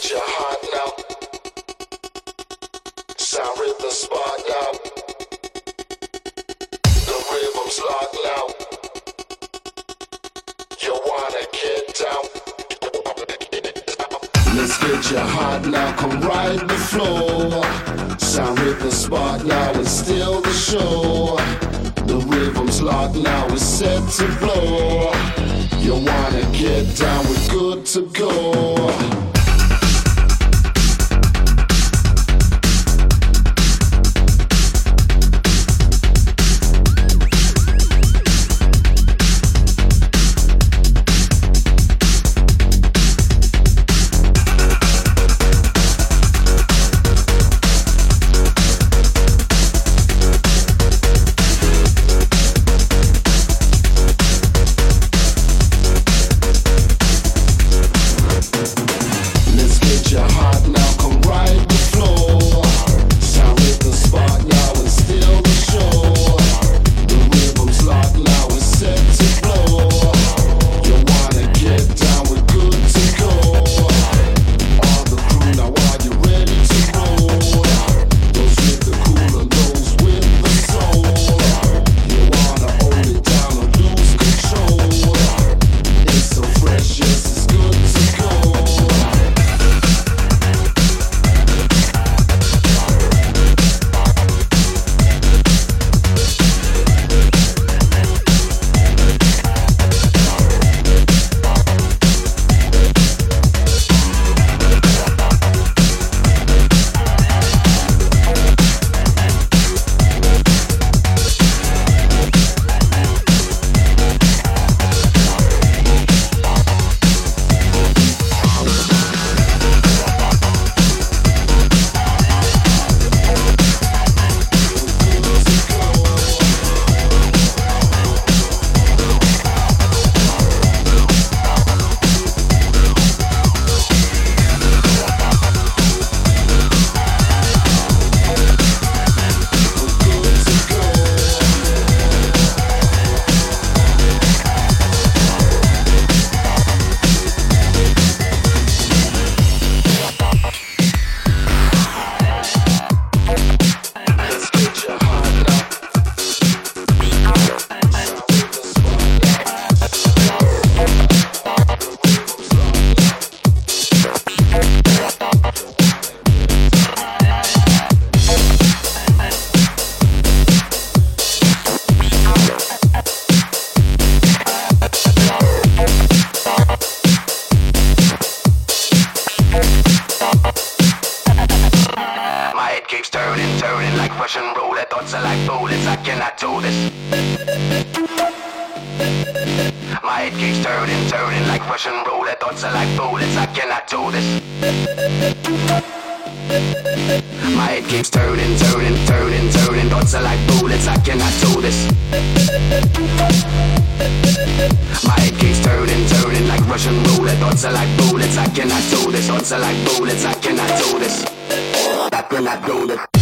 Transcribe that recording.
get you hot now. Sound rhythm spot now. The rhythm's locked now. You wanna get down? Let's get you hot now. Come ride the floor. Sound rhythm spot now. It's still the show. The rhythm's locked now. It's set to blow. You wanna get down? We're good to go. a hard night. I cannot do this. My head keeps turning, turning like Russian roulette. Thoughts are like bullets. I cannot do this. My head keeps turning, turning, turning, turning. Thoughts are like bullets. I cannot do this. My head keeps turning, turning like Russian roulette. Thoughts are like bullets. I cannot do this. Thoughts are like bullets. I cannot do this. I cannot do this.